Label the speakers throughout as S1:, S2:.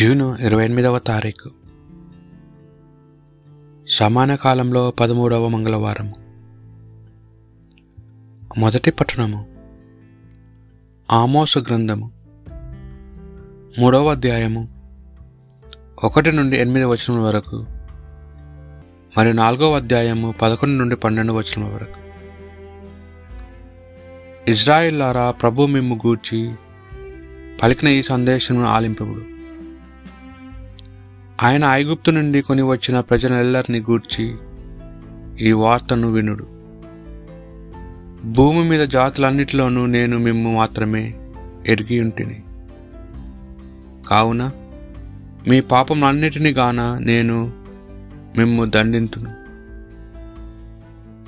S1: June ఇరవై ఎనిమిదవ తారీఖు. సమాన కాలంలో పదమూడవ మంగళవారం. మొదటి పట్టణము. ఆమోసు గ్రంథము. మూడవ అధ్యాయము. ఒకటి నుండి ఎనిమిది వచనం వరకు. మరియు నాలుగవ అధ్యాయము పదకొండు నుండి పన్నెండు వచనం వరకు. ఇజ్రాయిల్లారా ప్రభు మిమ్ము గూర్చి పలికిన ఈ సందేశమును ఆలింపుడు ఆయన ఐగుప్తు నుండి కొని వచ్చిన ప్రజలెల్లరిని గూర్చి ఈ వార్తను వినుడు. భూమి మీద జాతులన్నిటిలోనూ నేను మిమ్ము మాత్రమే ఎరిగి ఉంటిని. కావున మీ పాపములన్నిటినీ గాన నేను మిమ్ము దండింతును.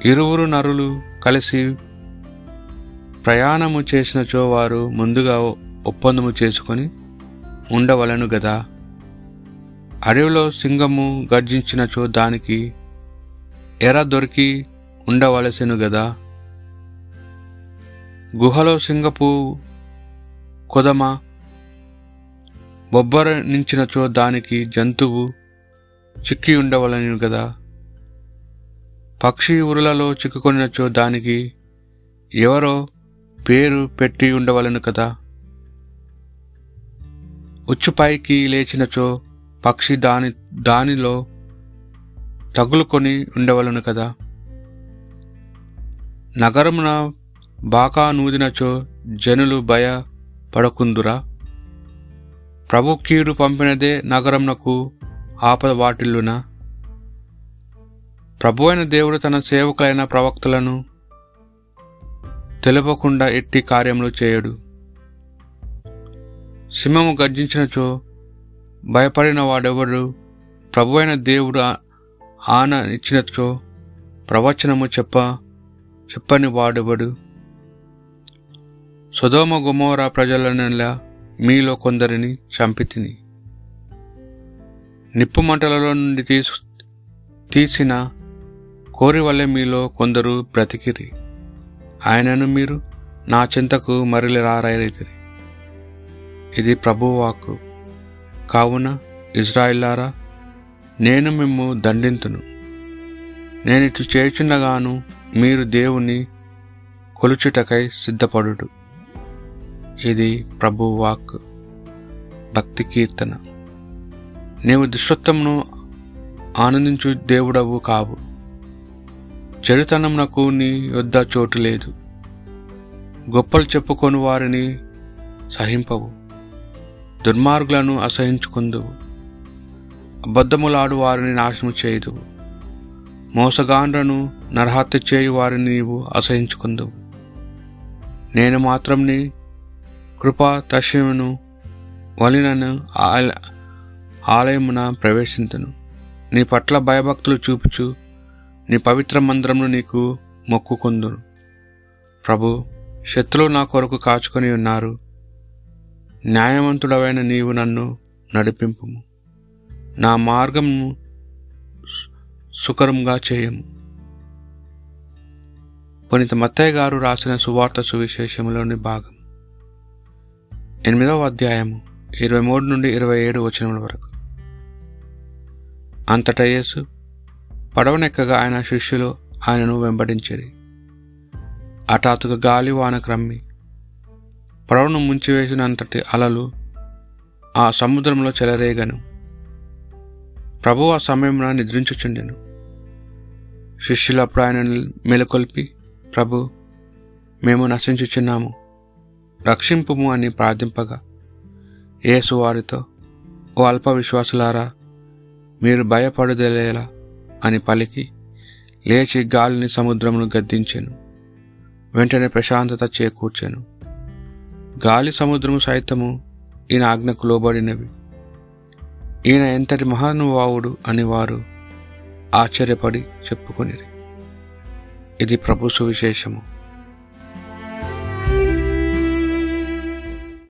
S1: ఇరువురు నరులు కలిసి ప్రయాణము చేసినచో వారు ముందుగా ఒప్పందము చేసుకొని ఉండవలను గదా? అడవిలో సింగము గర్జించినచో దానికి ఎర దొరికి ఉండవలసెను గదా. గుహలో సింగపు కొదమ బొబ్బరనించినచో దానికి జంతువు చిక్కి ఉండవలను గదా. పక్షి ఉరులలో చిక్కుకొనినచో దానికి ఎవరో పేరు పెట్టి ఉండవలను కదా. ఉచ్చుపైకి లేచినచో పక్షి దాని దానిలో తగులుకొని ఉండవలను కదా? నగరమున బాకా నూదినచో జనులు భయ పడకుందురా? ప్రభు కీడు పంపినదే నగరంనకు ఆపద వాటిల్లున? ప్రభు అయిన దేవుడు తన సేవకులైన ప్రవక్తలను తెలపకుండా ఎట్టి కార్యములు చేయడు. సింహము గర్జించినచో భయపడిన వాడెవడు? ప్రభువైన దేవుడు ఆన ఇచ్చినచో ప్రవచనము చెప్ప చెప్పని వాడెవడు? సుధోమ గుమోర ప్రజలనలా మీలో కొందరిని చంపితిని. నిప్పు మంటలలో నుండి తీసు తీసిన కోరి వల్లే మీలో కొందరు బ్రతికిరి. ఆయనను మీరు నా చింతకు మరలి రారైతిరి ఇది ప్రభువాక్కు కావున ఇజ్రాయిల్లారా నేను మిమ్ము దండింతును. నేను ఇటు చేయుచుండగాను మీరు దేవుని కొలుచుటకై సిద్ధపడుడు ఇది ప్రభు వాక్ భక్తి కీర్తన. నీవు దుష్టత్వమును ఆనందించు దేవుడవు కావు. చెడుతనమునకు నీ యొద్ద చోటు లేదు. గొప్పలు చెప్పుకొని వారిని సహింపవు. దుర్మార్గులను అసహించుకుందువు అబద్ధములాడు వారిని నాశనం చేయదువు మోసగాండ్రను నరహత్య చేయు వారిని నీవు అసహించుకుందువు నేను మాత్రం నీ కృపా తశ్యమును వలినను ఆలయమున ప్రవేశించను నీ పట్ల భయభక్తులు చూపుచు నీ పవిత్ర మందిరమును నీకు మొక్కుకుందును. ప్రభు శత్రులు నా కొరకు కాచుకొని ఉన్నారు. న్యాయవంతుడవైన నీవు నన్ను నడిపింపు నా మార్గము సుకరంగా చేయము. పునీత మత్తయ్య గారు రాసిన సువార్త సువిశేషంలోని భాగం. ఎనిమిదవ అధ్యాయము ఇరవై మూడు నుండి ఇరవై ఏడు వచనముల వరకు. అంతటా యేసు పడవనెక్కగా ఆయన శిష్యులు ఆయనను వెంబడించిరి. హఠాత్తుగా గాలి వాన క్రమ్మి పడవను ముంచివేసినంతటి అలలు ఆ సముద్రంలో చెలరేగను. ప్రభు ఆ సమయంలో నిద్రించుచుండెను. శిష్యులు అప్పుడు ఆయన మెలకొల్పి ప్రభు మేము నశించుచున్నాము. రక్షింపుము అని ప్రార్థింపగా యేసు వారితో ఓ అల్ప విశ్వాసులారా మీరు భయపడదలేలా అని పలికి లేచి గాలిని సముద్రమును గద్దించాను. వెంటనే ప్రశాంతత చేకూర్చాను. గాలి సముద్రము సైతము ఈయన ఆజ్ఞకు లోబడినవి. ఈయన ఎంతటి మహానుభావుడు అని వారు ఆశ్చర్యపడి చెప్పుకొనిరి. ఇది ప్రభు సువిశేషము.